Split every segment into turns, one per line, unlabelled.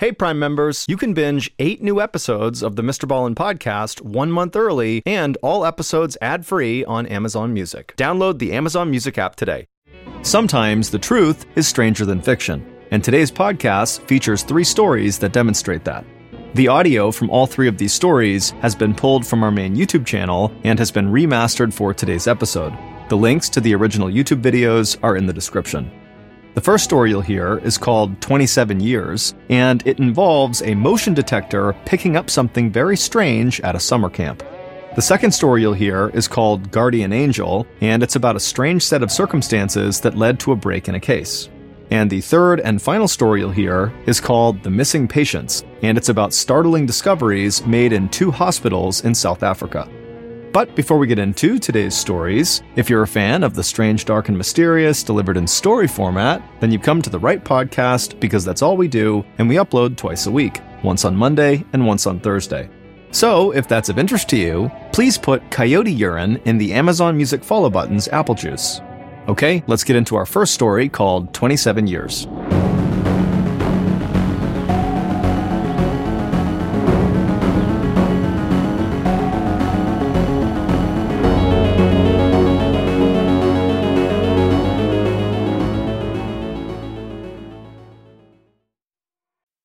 Hey, Prime members, you can binge eight new episodes of the MrBallen podcast one month early and all episodes ad free on Amazon Music. Download the Amazon Music app today. Sometimes the truth is stranger than fiction, and today's podcast features three stories that demonstrate that. The audio from all three of these stories has been pulled from our main YouTube channel and has been remastered for today's episode. The links to the original YouTube videos are in the description. The first story you'll hear is called 27 Years, and it involves a motion detector picking up something very strange at a summer camp. The second story you'll hear is called Guardian Angel, and it's about a strange set of circumstances that led to a break in a case. And the third and final story you'll hear is called The Missing Patients, and it's about startling discoveries made in two hospitals in South Africa. But before we get into today's stories, if you're a fan of the strange, dark, and mysterious delivered in story format, then you've come to the right podcast because that's all we do, and we upload twice a week, once on Monday and once on Thursday. So, if that's of interest to you, please put coyote urine in the Amazon Music follow button's apple juice. Okay, let's get into our first story called 27 Years.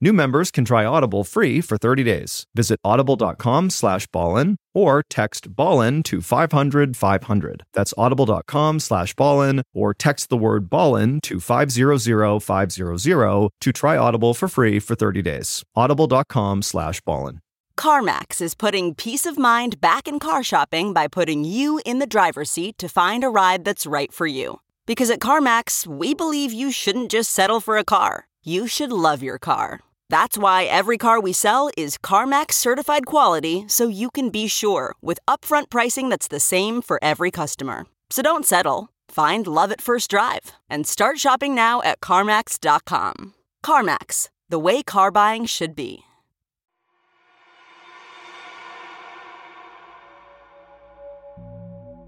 New members can try Audible free for 30 days. Visit audible.com slash ballen or text ballen to 500 500. That's audible.com slash ballen or text the word ballen to 500 500 to try Audible for free for 30 days. audible.com slash ballen.
CarMax is putting peace of mind back in car shopping by putting you in the driver's seat to find a ride that's right for you. Because at CarMax, we believe you shouldn't just settle for a car. You should love your car. That's why every car we sell is CarMax certified quality so you can be sure with upfront pricing that's the same for every customer. So don't settle. Find love at first drive and start shopping now at CarMax.com. CarMax, the way car buying should be.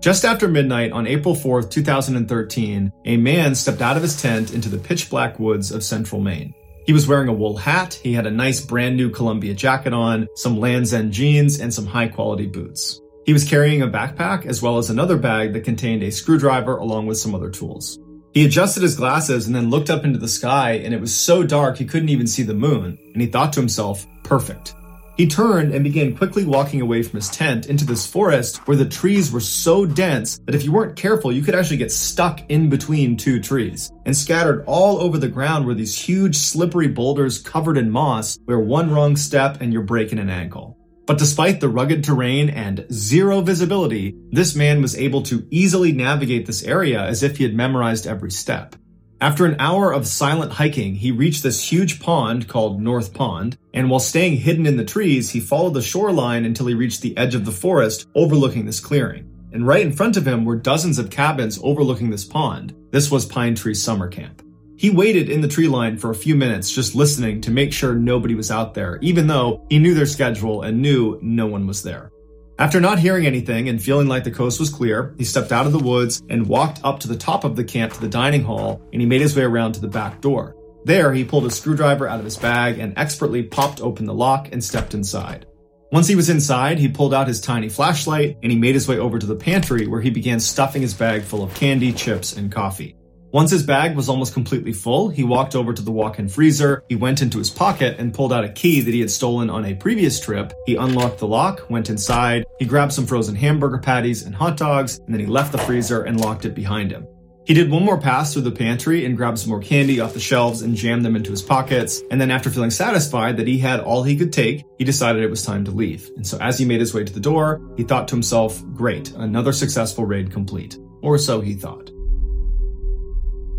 Just after midnight on April 4th, 2013, a man stepped out of his tent into the pitch black woods of central Maine. He was wearing a wool hat, he had a nice brand new Columbia jacket on, some Lands' End jeans, and some high quality boots. He was carrying a backpack as well as another bag that contained a screwdriver along with some other tools. He adjusted his glasses and then looked up into the sky, and it was so dark he couldn't even see the moon, and he thought to himself, perfect. He turned and began quickly walking away from his tent into this forest where the trees were so dense that if you weren't careful, you could actually get stuck in between two trees. And scattered all over the ground were these huge slippery boulders covered in moss where one wrong step and you're breaking an ankle. But despite the rugged terrain and zero visibility, this man was able to easily navigate this area as if he had memorized every step. After an hour of silent hiking, he reached this huge pond called North Pond, and while staying hidden in the trees, he followed the shoreline until he reached the edge of the forest overlooking this clearing. And right in front of him were dozens of cabins overlooking this pond. This was Pine Tree Summer Camp. He waited in the tree line for a few minutes just listening to make sure nobody was out there, even though he knew their schedule and knew no one was there. After not hearing anything and feeling like the coast was clear, he stepped out of the woods and walked up to the top of the camp to the dining hall, and he made his way around to the back door. There, he pulled a screwdriver out of his bag and expertly popped open the lock and stepped inside. Once he was inside, he pulled out his tiny flashlight and he made his way over to the pantry where he began stuffing his bag full of candy, chips, and coffee. Once his bag was almost completely full, he walked over to the walk-in freezer, he went into his pocket and pulled out a key that he had stolen on a previous trip. He unlocked the lock, went inside, he grabbed some frozen hamburger patties and hot dogs, and then he left the freezer and locked it behind him. He did one more pass through the pantry and grabbed some more candy off the shelves and jammed them into his pockets. And then after feeling satisfied that he had all he could take, he decided it was time to leave. And so as he made his way to the door, he thought to himself, great, another successful raid complete. Or so he thought.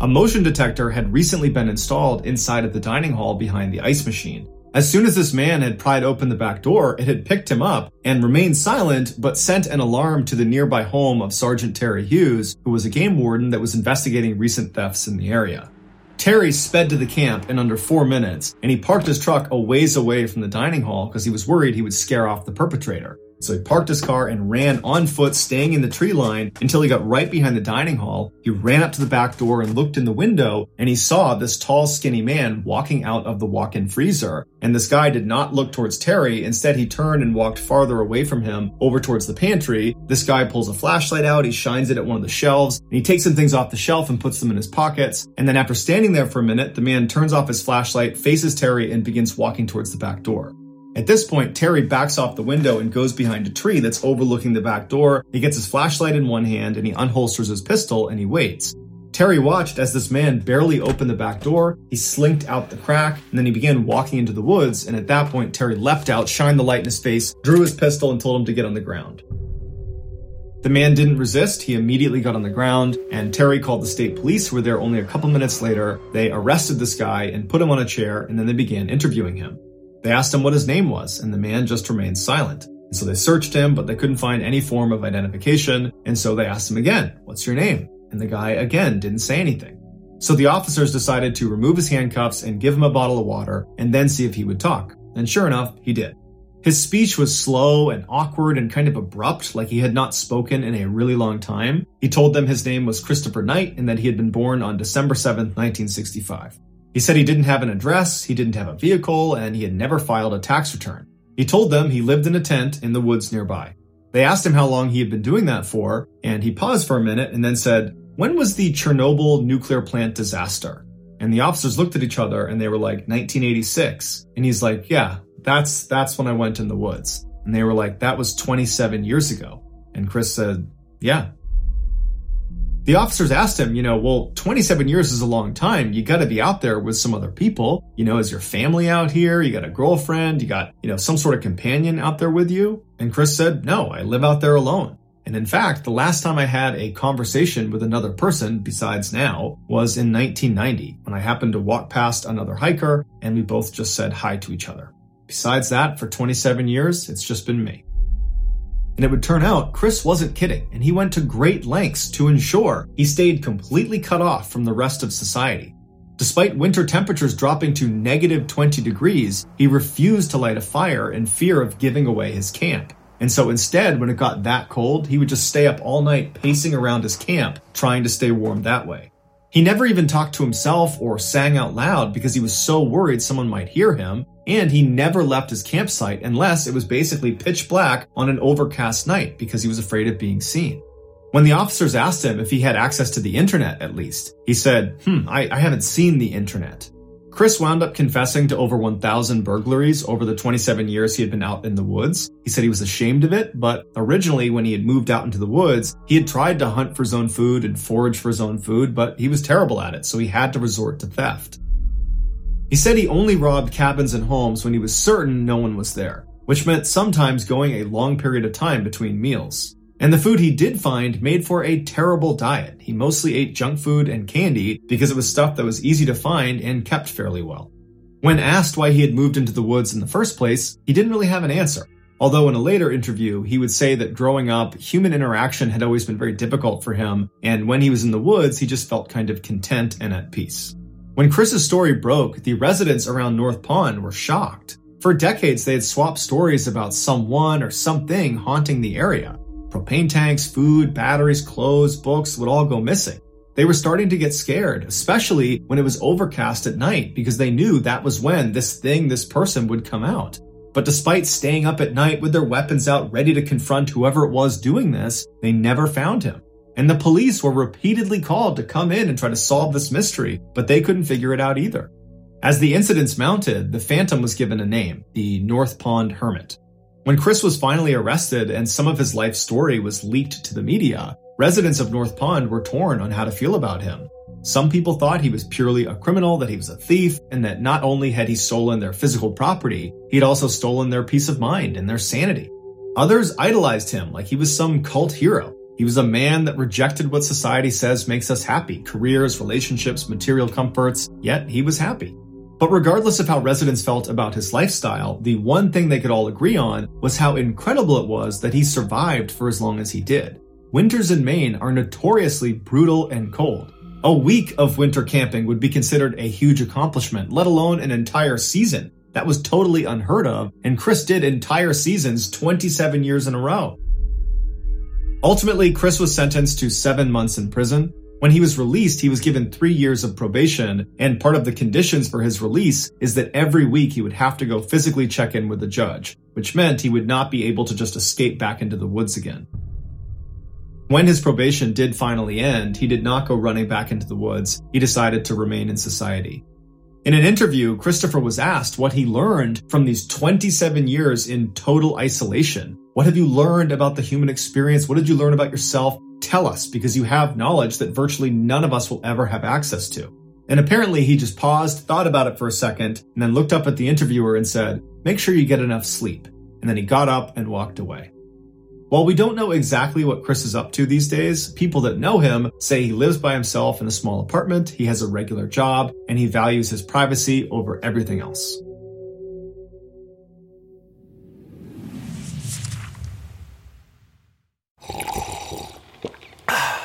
A motion detector had recently been installed inside of the dining hall behind the ice machine. As soon as this man had pried open the back door, it had picked him up and remained silent, but sent an alarm to the nearby home of Sergeant Terry Hughes, who was a game warden that was investigating recent thefts in the area. Terry sped to the camp in under four minutes, and he parked his truck a ways away from the dining hall because he was worried he would scare off the perpetrator. So he parked his car and ran on foot, staying in the tree line until he got right behind the dining hall. He ran up to the back door and looked in the window and he saw this tall, skinny man walking out of the walk-in freezer. And this guy did not look towards Terry. Instead, he turned and walked farther away from him over towards the pantry. This guy pulls a flashlight out. He shines it at one of the shelves and he takes some things off the shelf and puts them in his pockets. And then after standing there for a minute, the man turns off his flashlight, faces Terry and begins walking towards the back door. At this point, Terry backs off the window and goes behind a tree that's overlooking the back door. He gets his flashlight in one hand and he unholsters his pistol and he waits. Terry watched as this man barely opened the back door. He slinked out the crack and then he began walking into the woods. And at that point, Terry leapt out, shined the light in his face, drew his pistol, and told him to get on the ground. The man didn't resist. He immediately got on the ground, and Terry called the state police, who were there only a couple minutes later. They arrested this guy and put him on a chair, and then they began interviewing him. They asked him what his name was, and the man just remained silent. And so they searched him, but they couldn't find any form of identification. And so they asked him again, What's your name? And the guy again didn't say anything. So the officers decided to remove his handcuffs and give him a bottle of water and then see if he would talk. And sure enough, he did. His speech was slow and awkward and kind of abrupt, like he had not spoken in a really long time. He told them his name was Christopher Knight and that he had been born on December 7th, 1965. He said he didn't have an address, he didn't have a vehicle, and he had never filed a tax return. He told them he lived in a tent in the woods nearby. They asked him how long he had been doing that for, and he paused for a minute and then said, When was the Chernobyl nuclear plant disaster? And the officers looked at each other and they were like, 1986. And he's like, Yeah, that's, that's when I went in the woods. And they were like, That was 27 years ago. And Chris said, Yeah, the officers asked him, you know, well, 27 years is a long time. You got to be out there with some other people. You know, is your family out here? You got a girlfriend? You got, you know, some sort of companion out there with you? And Chris said, no, I live out there alone. And in fact, the last time I had a conversation with another person besides now was in 1990 when I happened to walk past another hiker and we both just said hi to each other. Besides that, for 27 years, it's just been me. And it would turn out Chris wasn't kidding, and he went to great lengths to ensure he stayed completely cut off from the rest of society. Despite winter temperatures dropping to negative 20 degrees, he refused to light a fire in fear of giving away his camp. And so instead, when it got that cold, he would just stay up all night pacing around his camp, trying to stay warm that way. He never even talked to himself or sang out loud because he was so worried someone might hear him, and he never left his campsite unless it was basically pitch black on an overcast night because he was afraid of being seen. When the officers asked him if he had access to the internet at least, he said, hmm, I, I haven't seen the internet. Chris wound up confessing to over 1,000 burglaries over the 27 years he had been out in the woods. He said he was ashamed of it, but originally when he had moved out into the woods, he had tried to hunt for his own food and forage for his own food, but he was terrible at it, so he had to resort to theft. He said he only robbed cabins and homes when he was certain no one was there, which meant sometimes going a long period of time between meals. And the food he did find made for a terrible diet. He mostly ate junk food and candy because it was stuff that was easy to find and kept fairly well. When asked why he had moved into the woods in the first place, he didn't really have an answer. Although in a later interview, he would say that growing up, human interaction had always been very difficult for him, and when he was in the woods, he just felt kind of content and at peace. When Chris's story broke, the residents around North Pond were shocked. For decades, they had swapped stories about someone or something haunting the area. Propane tanks, food, batteries, clothes, books would all go missing. They were starting to get scared, especially when it was overcast at night, because they knew that was when this thing, this person would come out. But despite staying up at night with their weapons out ready to confront whoever it was doing this, they never found him. And the police were repeatedly called to come in and try to solve this mystery, but they couldn't figure it out either. As the incidents mounted, the Phantom was given a name, the North Pond Hermit. When Chris was finally arrested and some of his life story was leaked to the media, Residents of North Pond were torn on how to feel about him. Some people thought he was purely a criminal, that he was a thief, and that not only had he stolen their physical property, he'd also stolen their peace of mind and their sanity. Others idolized him like he was some cult hero. He was a man that rejected what society says makes us happy careers, relationships, material comforts, yet he was happy. But regardless of how residents felt about his lifestyle, the one thing they could all agree on was how incredible it was that he survived for as long as he did. Winters in Maine are notoriously brutal and cold. A week of winter camping would be considered a huge accomplishment, let alone an entire season. That was totally unheard of, and Chris did entire seasons 27 years in a row. Ultimately, Chris was sentenced to seven months in prison. When he was released, he was given three years of probation, and part of the conditions for his release is that every week he would have to go physically check in with the judge, which meant he would not be able to just escape back into the woods again. When his probation did finally end, he did not go running back into the woods. He decided to remain in society. In an interview, Christopher was asked what he learned from these 27 years in total isolation. What have you learned about the human experience? What did you learn about yourself? Tell us, because you have knowledge that virtually none of us will ever have access to. And apparently he just paused, thought about it for a second, and then looked up at the interviewer and said, make sure you get enough sleep. And then he got up and walked away. While we don't know exactly what Chris is up to these days, people that know him say he lives by himself in a small apartment, he has a regular job, and he values his privacy over everything else.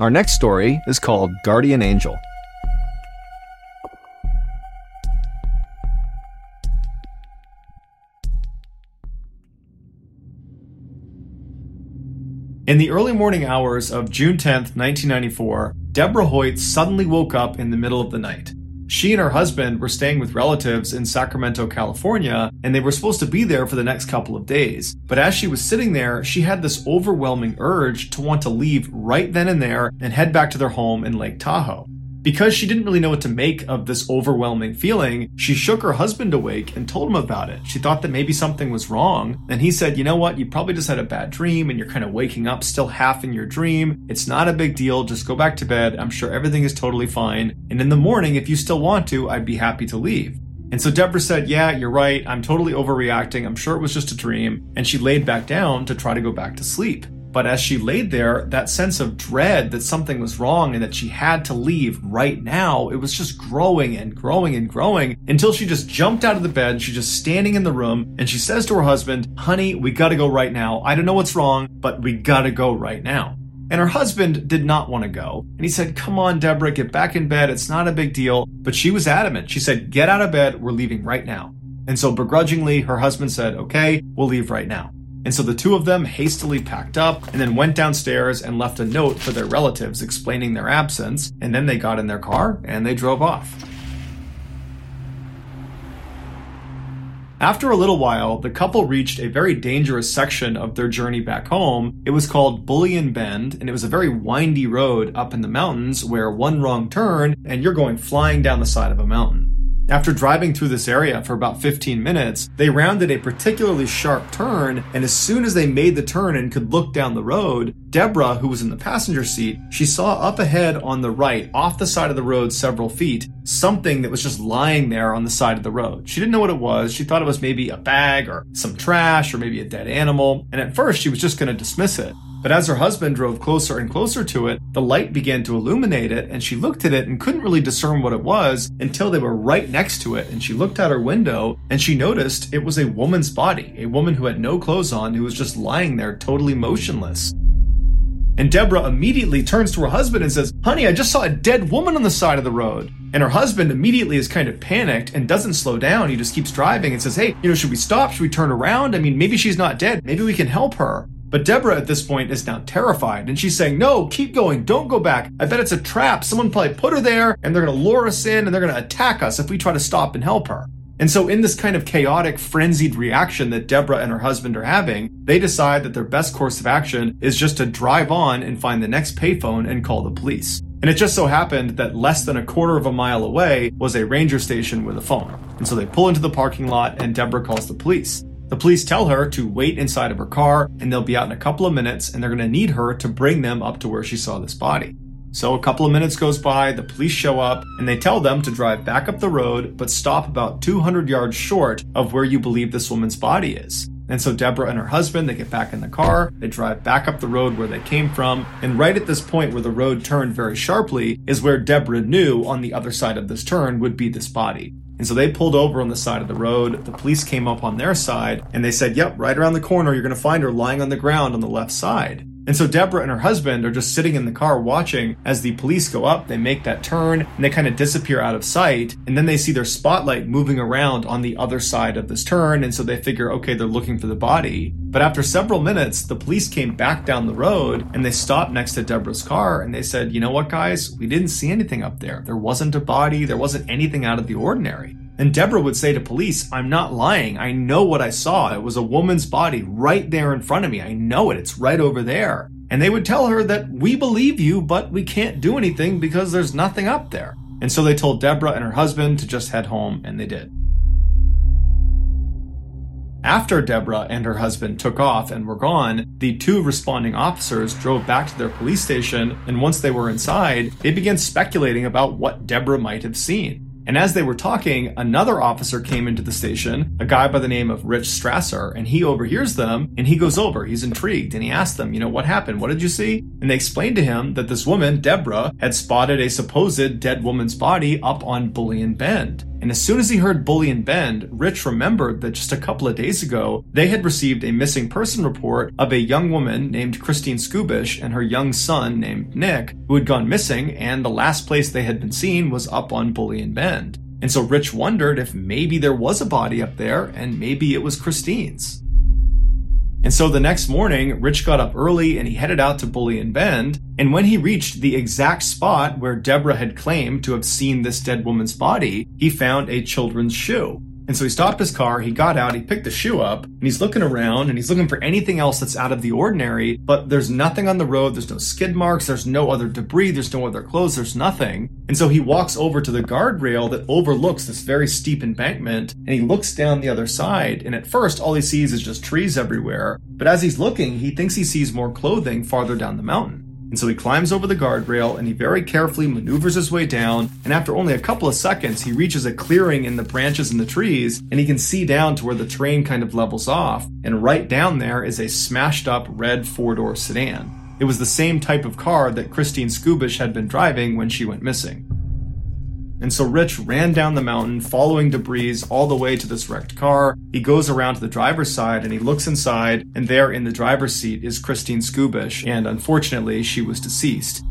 Our next story is called Guardian Angel. In the early morning hours of June 10th, 1994, Deborah Hoyt suddenly woke up in the middle of the night. She and her husband were staying with relatives in Sacramento, California, and they were supposed to be there for the next couple of days. But as she was sitting there, she had this overwhelming urge to want to leave right then and there and head back to their home in Lake Tahoe. Because she didn't really know what to make of this overwhelming feeling, she shook her husband awake and told him about it. She thought that maybe something was wrong, and he said, You know what? You probably just had a bad dream and you're kind of waking up still half in your dream. It's not a big deal. Just go back to bed. I'm sure everything is totally fine. And in the morning, if you still want to, I'd be happy to leave. And so Deborah said, Yeah, you're right. I'm totally overreacting. I'm sure it was just a dream. And she laid back down to try to go back to sleep. But as she laid there, that sense of dread that something was wrong and that she had to leave right now, it was just growing and growing and growing until she just jumped out of the bed. She's just standing in the room and she says to her husband, Honey, we gotta go right now. I don't know what's wrong, but we gotta go right now. And her husband did not want to go. And he said, Come on, Deborah, get back in bed. It's not a big deal. But she was adamant. She said, Get out of bed. We're leaving right now. And so begrudgingly, her husband said, Okay, we'll leave right now. And so the two of them hastily packed up and then went downstairs and left a note for their relatives explaining their absence. And then they got in their car and they drove off. After a little while, the couple reached a very dangerous section of their journey back home. It was called Bullion Bend, and it was a very windy road up in the mountains where one wrong turn and you're going flying down the side of a mountain. After driving through this area for about 15 minutes, they rounded a particularly sharp turn, and as soon as they made the turn and could look down the road, Deborah, who was in the passenger seat, she saw up ahead on the right, off the side of the road several feet, something that was just lying there on the side of the road. She didn't know what it was. She thought it was maybe a bag or some trash or maybe a dead animal, and at first she was just going to dismiss it. But as her husband drove closer and closer to it, the light began to illuminate it, and she looked at it and couldn't really discern what it was until they were right next to it. And she looked out her window and she noticed it was a woman's body, a woman who had no clothes on, who was just lying there totally motionless. And Deborah immediately turns to her husband and says, Honey, I just saw a dead woman on the side of the road. And her husband immediately is kind of panicked and doesn't slow down. He just keeps driving and says, Hey, you know, should we stop? Should we turn around? I mean, maybe she's not dead. Maybe we can help her. But Deborah at this point is now terrified and she's saying, No, keep going. Don't go back. I bet it's a trap. Someone probably put her there and they're going to lure us in and they're going to attack us if we try to stop and help her. And so, in this kind of chaotic, frenzied reaction that Deborah and her husband are having, they decide that their best course of action is just to drive on and find the next payphone and call the police. And it just so happened that less than a quarter of a mile away was a ranger station with a phone. And so they pull into the parking lot and Deborah calls the police. The police tell her to wait inside of her car and they'll be out in a couple of minutes and they're going to need her to bring them up to where she saw this body. So a couple of minutes goes by, the police show up and they tell them to drive back up the road but stop about 200 yards short of where you believe this woman's body is. And so Deborah and her husband, they get back in the car, they drive back up the road where they came from, and right at this point where the road turned very sharply is where Deborah knew on the other side of this turn would be this body. And so they pulled over on the side of the road. The police came up on their side and they said, Yep, right around the corner, you're going to find her lying on the ground on the left side. And so Deborah and her husband are just sitting in the car watching as the police go up, they make that turn, and they kind of disappear out of sight. And then they see their spotlight moving around on the other side of this turn. And so they figure, okay, they're looking for the body. But after several minutes, the police came back down the road and they stopped next to Deborah's car and they said, you know what, guys? We didn't see anything up there. There wasn't a body, there wasn't anything out of the ordinary. And Deborah would say to police, I'm not lying. I know what I saw. It was a woman's body right there in front of me. I know it. It's right over there. And they would tell her that we believe you, but we can't do anything because there's nothing up there. And so they told Deborah and her husband to just head home, and they did. After Deborah and her husband took off and were gone, the two responding officers drove back to their police station, and once they were inside, they began speculating about what Deborah might have seen. And as they were talking, another officer came into the station, a guy by the name of Rich Strasser, and he overhears them and he goes over. He's intrigued and he asks them, you know, what happened? What did you see? And they explained to him that this woman, Deborah, had spotted a supposed dead woman's body up on Bullion Bend. And as soon as he heard Bullion Bend, Rich remembered that just a couple of days ago, they had received a missing person report of a young woman named Christine Skubish and her young son named Nick, who had gone missing, and the last place they had been seen was up on Bullion Bend. And so Rich wondered if maybe there was a body up there, and maybe it was Christine's. And so the next morning, Rich got up early and he headed out to Bullion Bend. And when he reached the exact spot where Deborah had claimed to have seen this dead woman's body, he found a children's shoe. And so he stopped his car, he got out, he picked the shoe up, and he's looking around and he's looking for anything else that's out of the ordinary, but there's nothing on the road, there's no skid marks, there's no other debris, there's no other clothes, there's nothing. And so he walks over to the guardrail that overlooks this very steep embankment, and he looks down the other side, and at first all he sees is just trees everywhere, but as he's looking, he thinks he sees more clothing farther down the mountain. And so he climbs over the guardrail and he very carefully maneuvers his way down. And after only a couple of seconds, he reaches a clearing in the branches and the trees and he can see down to where the terrain kind of levels off. And right down there is a smashed up red four door sedan. It was the same type of car that Christine Skubish had been driving when she went missing. And so Rich ran down the mountain, following debris all the way to this wrecked car. He goes around to the driver's side and he looks inside, and there in the driver's seat is Christine Skubish, and unfortunately, she was deceased.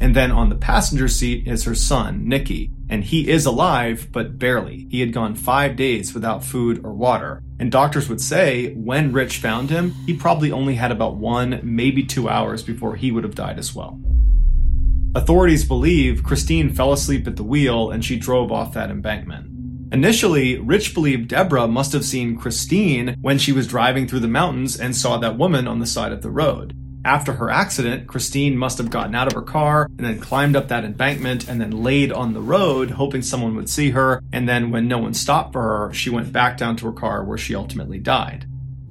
And then on the passenger seat is her son, Nicky, and he is alive, but barely. He had gone five days without food or water. And doctors would say when Rich found him, he probably only had about one, maybe two hours before he would have died as well. Authorities believe Christine fell asleep at the wheel and she drove off that embankment. Initially, Rich believed Deborah must have seen Christine when she was driving through the mountains and saw that woman on the side of the road. After her accident, Christine must have gotten out of her car and then climbed up that embankment and then laid on the road, hoping someone would see her. And then, when no one stopped for her, she went back down to her car where she ultimately died.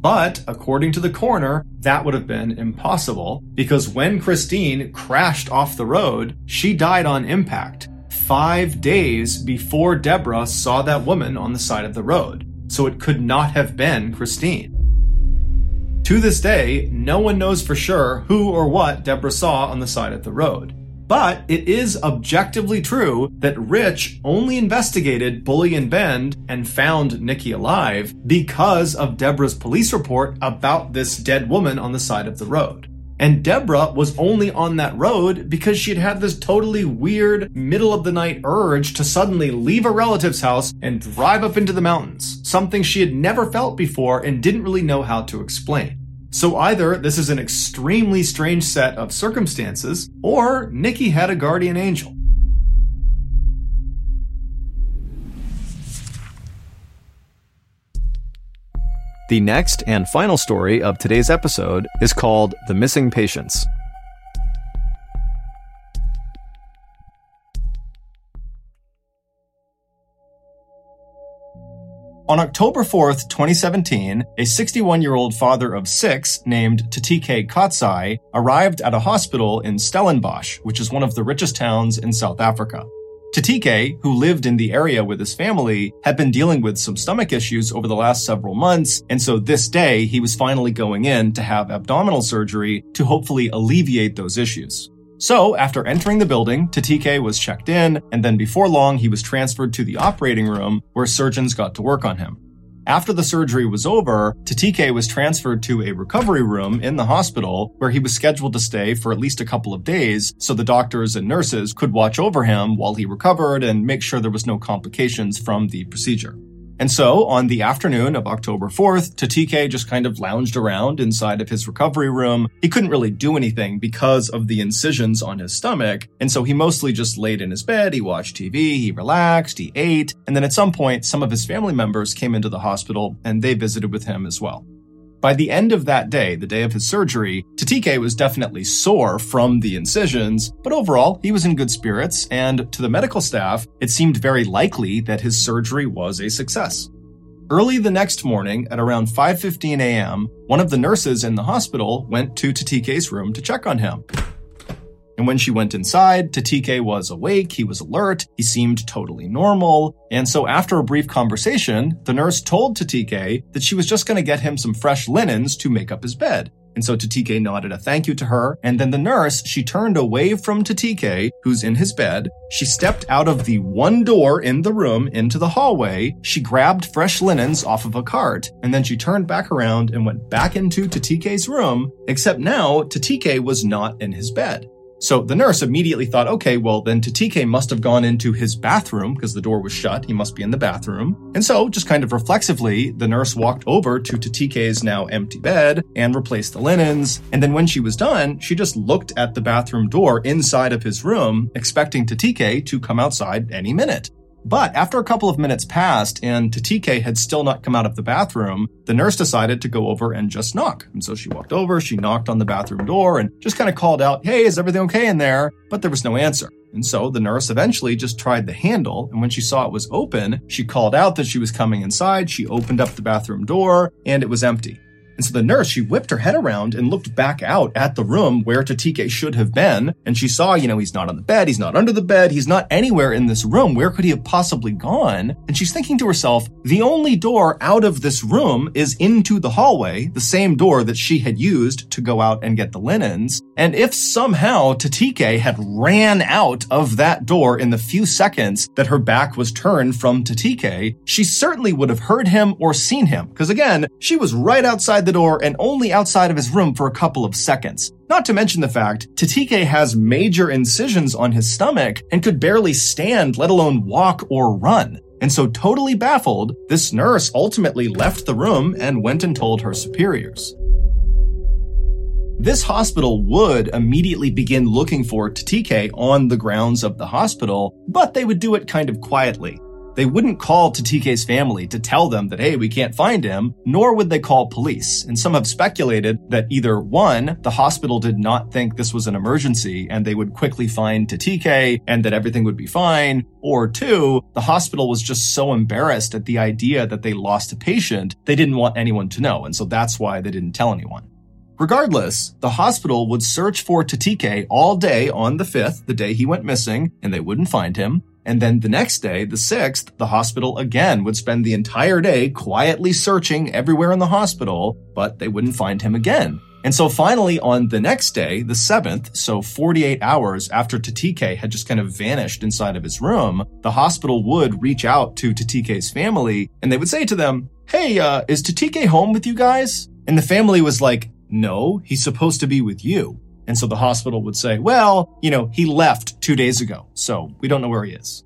But according to the coroner, that would have been impossible because when Christine crashed off the road, she died on impact five days before Deborah saw that woman on the side of the road. So it could not have been Christine. To this day, no one knows for sure who or what Deborah saw on the side of the road. But it is objectively true that Rich only investigated Bullion Bend and found Nicky alive because of Deborah's police report about this dead woman on the side of the road. And Deborah was only on that road because she'd had this totally weird middle of the night urge to suddenly leave a relative's house and drive up into the mountains, something she had never felt before and didn't really know how to explain. So either this is an extremely strange set of circumstances, or Nicky had a guardian angel. The next and final story of today's episode is called The Missing Patients. On October 4th, 2017, a 61 year old father of six named Tatike Kotsai arrived at a hospital in Stellenbosch, which is one of the richest towns in South Africa. Tatike, who lived in the area with his family, had been dealing with some stomach issues over the last several months, and so this day he was finally going in to have abdominal surgery to hopefully alleviate those issues. So, after entering the building, Tatike was checked in, and then before long, he was transferred to the operating room where surgeons got to work on him. After the surgery was over, Tatike was transferred to a recovery room in the hospital where he was scheduled to stay for at least a couple of days so the doctors and nurses could watch over him while he recovered and make sure there was no complications from the procedure. And so, on the afternoon of October 4th, Tatike just kind of lounged around inside of his recovery room. He couldn't really do anything because of the incisions on his stomach, and so he mostly just laid in his bed, he watched TV, he relaxed, he ate, and then at some point, some of his family members came into the hospital and they visited with him as well. By the end of that day, the day of his surgery, Tatike was definitely sore from the incisions, but overall, he was in good spirits, and to the medical staff, it seemed very likely that his surgery was a success. Early the next morning, at around 5:15 a.m., one of the nurses in the hospital went to Tatike's room to check on him. And when she went inside, Tatike was awake, he was alert, he seemed totally normal. And so after a brief conversation, the nurse told Tatike that she was just going to get him some fresh linens to make up his bed. And so Tatike nodded a thank you to her, and then the nurse, she turned away from Tatike, who's in his bed. She stepped out of the one door in the room into the hallway. She grabbed fresh linens off of a cart, and then she turned back around and went back into Tatike's room, except now Tatike was not in his bed. So the nurse immediately thought, okay, well, then Tatike must have gone into his bathroom because the door was shut. He must be in the bathroom. And so, just kind of reflexively, the nurse walked over to Tatike's now empty bed and replaced the linens. And then when she was done, she just looked at the bathroom door inside of his room, expecting Tatike to come outside any minute. But after a couple of minutes passed and Tatike had still not come out of the bathroom, the nurse decided to go over and just knock. And so she walked over, she knocked on the bathroom door and just kind of called out, Hey, is everything okay in there? But there was no answer. And so the nurse eventually just tried the handle. And when she saw it was open, she called out that she was coming inside. She opened up the bathroom door and it was empty. And so the nurse, she whipped her head around and looked back out at the room where Tatike should have been. And she saw, you know, he's not on the bed. He's not under the bed. He's not anywhere in this room. Where could he have possibly gone? And she's thinking to herself, the only door out of this room is into the hallway, the same door that she had used to go out and get the linens. And if somehow Tatike had ran out of that door in the few seconds that her back was turned from Tatike, she certainly would have heard him or seen him. Because again, she was right outside the door and only outside of his room for a couple of seconds. Not to mention the fact, Tatike has major incisions on his stomach and could barely stand, let alone walk or run. And so totally baffled, this nurse ultimately left the room and went and told her superiors. This hospital would immediately begin looking for Tatike on the grounds of the hospital, but they would do it kind of quietly. They wouldn't call Tatike's family to tell them that, hey, we can't find him, nor would they call police. And some have speculated that either one, the hospital did not think this was an emergency and they would quickly find Tatike and that everything would be fine, or two, the hospital was just so embarrassed at the idea that they lost a patient, they didn't want anyone to know. And so that's why they didn't tell anyone. Regardless, the hospital would search for Tatike all day on the 5th, the day he went missing, and they wouldn't find him. And then the next day, the 6th, the hospital again would spend the entire day quietly searching everywhere in the hospital, but they wouldn't find him again. And so finally on the next day, the 7th, so 48 hours after Tatike had just kind of vanished inside of his room, the hospital would reach out to Tatike's family and they would say to them, Hey, uh, is Tatike home with you guys? And the family was like, no, he's supposed to be with you. And so the hospital would say, well, you know, he left two days ago, so we don't know where he is.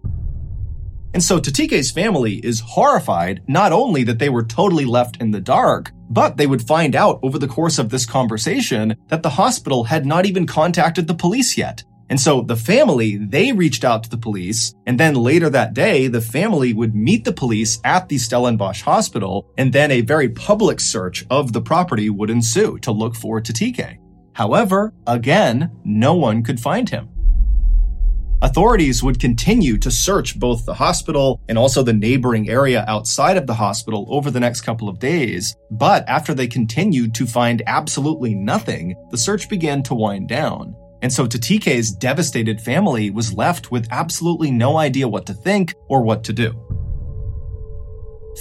And so Tatike's family is horrified not only that they were totally left in the dark, but they would find out over the course of this conversation that the hospital had not even contacted the police yet. And so the family, they reached out to the police. And then later that day, the family would meet the police at the Stellenbosch hospital. And then a very public search of the property would ensue to look for Tatike. However, again, no one could find him. Authorities would continue to search both the hospital and also the neighboring area outside of the hospital over the next couple of days. But after they continued to find absolutely nothing, the search began to wind down. And so Tatike's devastated family was left with absolutely no idea what to think or what to do.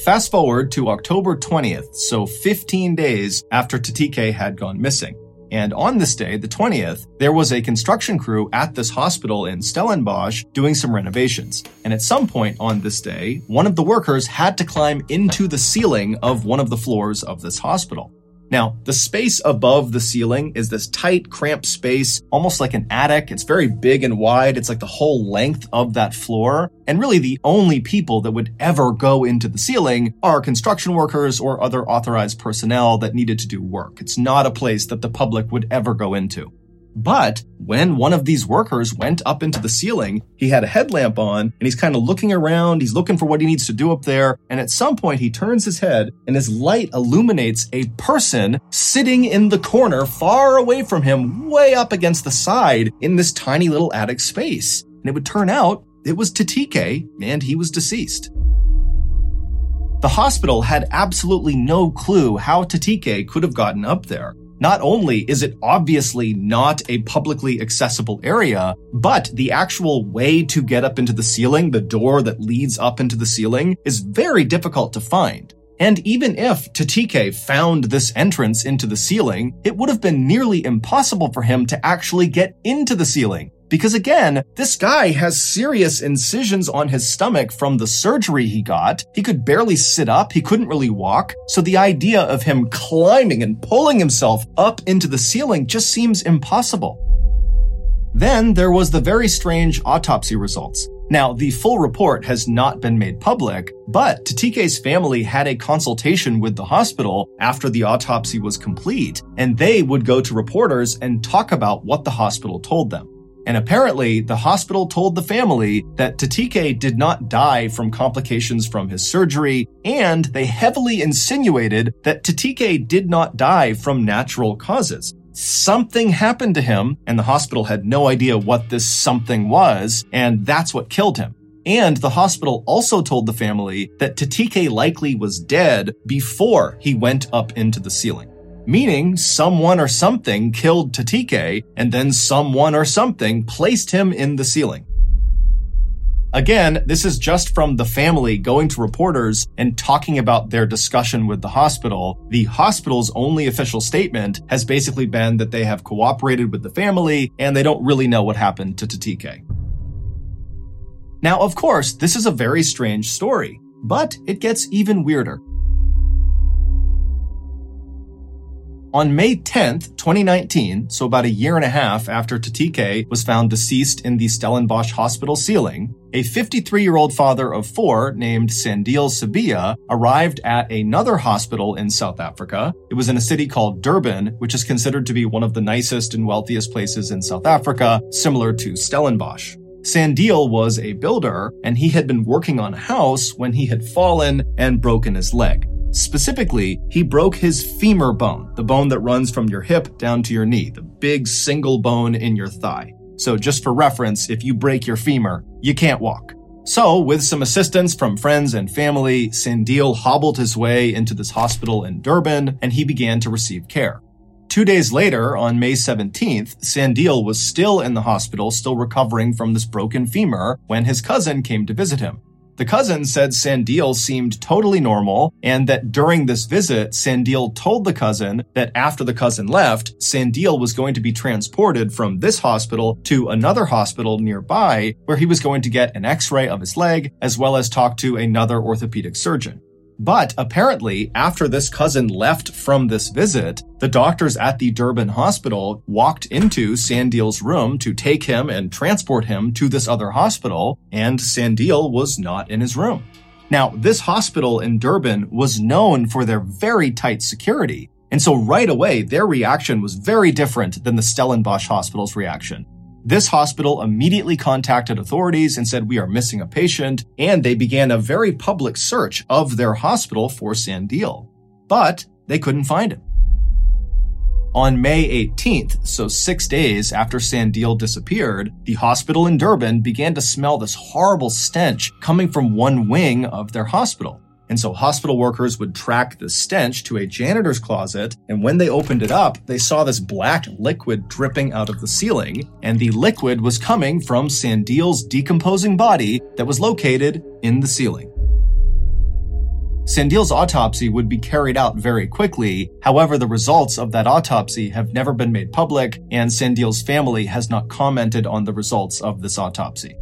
Fast forward to October 20th, so 15 days after Tatike had gone missing. And on this day, the 20th, there was a construction crew at this hospital in Stellenbosch doing some renovations. And at some point on this day, one of the workers had to climb into the ceiling of one of the floors of this hospital. Now, the space above the ceiling is this tight, cramped space, almost like an attic. It's very big and wide. It's like the whole length of that floor. And really the only people that would ever go into the ceiling are construction workers or other authorized personnel that needed to do work. It's not a place that the public would ever go into. But when one of these workers went up into the ceiling, he had a headlamp on and he's kind of looking around. He's looking for what he needs to do up there. And at some point, he turns his head and his light illuminates a person sitting in the corner far away from him, way up against the side in this tiny little attic space. And it would turn out it was Tatike and he was deceased. The hospital had absolutely no clue how Tatike could have gotten up there. Not only is it obviously not a publicly accessible area, but the actual way to get up into the ceiling, the door that leads up into the ceiling, is very difficult to find. And even if Tatike found this entrance into the ceiling, it would have been nearly impossible for him to actually get into the ceiling. Because again, this guy has serious incisions on his stomach from the surgery he got. He could barely sit up. He couldn't really walk. So the idea of him climbing and pulling himself up into the ceiling just seems impossible. Then there was the very strange autopsy results. Now, the full report has not been made public, but Tatike's family had a consultation with the hospital after the autopsy was complete, and they would go to reporters and talk about what the hospital told them. And apparently, the hospital told the family that Tatike did not die from complications from his surgery, and they heavily insinuated that Tatike did not die from natural causes. Something happened to him, and the hospital had no idea what this something was, and that's what killed him. And the hospital also told the family that Tatike likely was dead before he went up into the ceiling meaning someone or something killed Tatike and then someone or something placed him in the ceiling. Again, this is just from the family going to reporters and talking about their discussion with the hospital. The hospital's only official statement has basically been that they have cooperated with the family and they don't really know what happened to Tatike. Now, of course, this is a very strange story, but it gets even weirder. On May 10th, 2019, so about a year and a half after Tatike was found deceased in the Stellenbosch hospital ceiling, a 53 year old father of four named Sandile Sibiya arrived at another hospital in South Africa. It was in a city called Durban, which is considered to be one of the nicest and wealthiest places in South Africa, similar to Stellenbosch. Sandile was a builder, and he had been working on a house when he had fallen and broken his leg. Specifically, he broke his femur bone, the bone that runs from your hip down to your knee, the big single bone in your thigh. So just for reference, if you break your femur, you can't walk. So, with some assistance from friends and family, Sandile hobbled his way into this hospital in Durban and he began to receive care. Two days later, on May 17th, Sandil was still in the hospital, still recovering from this broken femur, when his cousin came to visit him. The cousin said Sandil seemed totally normal and that during this visit, Sandil told the cousin that after the cousin left, Sandil was going to be transported from this hospital to another hospital nearby where he was going to get an x-ray of his leg as well as talk to another orthopedic surgeon. But apparently, after this cousin left from this visit, the doctors at the Durban hospital walked into Sandile's room to take him and transport him to this other hospital, and Sandeel was not in his room. Now, this hospital in Durban was known for their very tight security, and so right away, their reaction was very different than the Stellenbosch hospital's reaction. This hospital immediately contacted authorities and said, We are missing a patient, and they began a very public search of their hospital for Sandile. But they couldn't find him. On May 18th, so six days after Sandile disappeared, the hospital in Durban began to smell this horrible stench coming from one wing of their hospital. And so hospital workers would track the stench to a janitor's closet. And when they opened it up, they saw this black liquid dripping out of the ceiling. And the liquid was coming from Sandile's decomposing body that was located in the ceiling. Sandile's autopsy would be carried out very quickly. However, the results of that autopsy have never been made public, and Sandile's family has not commented on the results of this autopsy.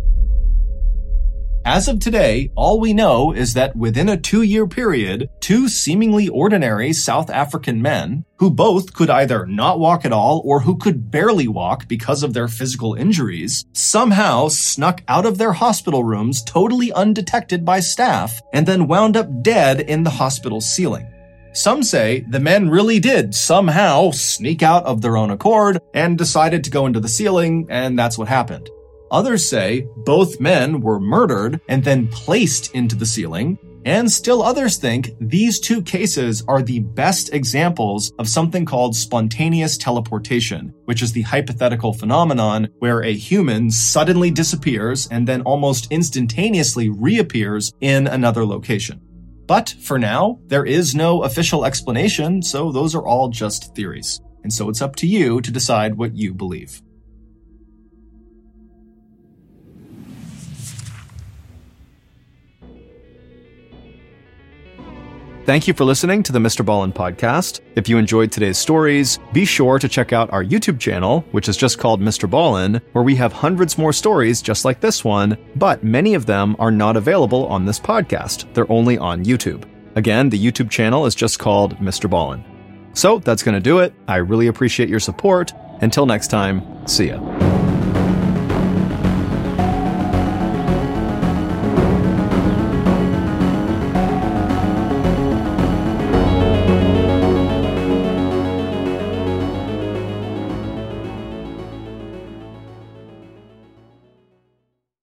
As of today, all we know is that within a two year period, two seemingly ordinary South African men, who both could either not walk at all or who could barely walk because of their physical injuries, somehow snuck out of their hospital rooms totally undetected by staff and then wound up dead in the hospital ceiling. Some say the men really did somehow sneak out of their own accord and decided to go into the ceiling, and that's what happened. Others say both men were murdered and then placed into the ceiling. And still others think these two cases are the best examples of something called spontaneous teleportation, which is the hypothetical phenomenon where a human suddenly disappears and then almost instantaneously reappears in another location. But for now, there is no official explanation, so those are all just theories. And so it's up to you to decide what you believe. Thank you for listening to the Mr. Ballen podcast. If you enjoyed today's stories, be sure to check out our YouTube channel, which is just called Mr. Ballen, where we have hundreds more stories just like this one, but many of them are not available on this podcast. They're only on YouTube. Again, the YouTube channel is just called Mr. Ballen. So that's going to do it. I really appreciate your support. Until next time, see ya.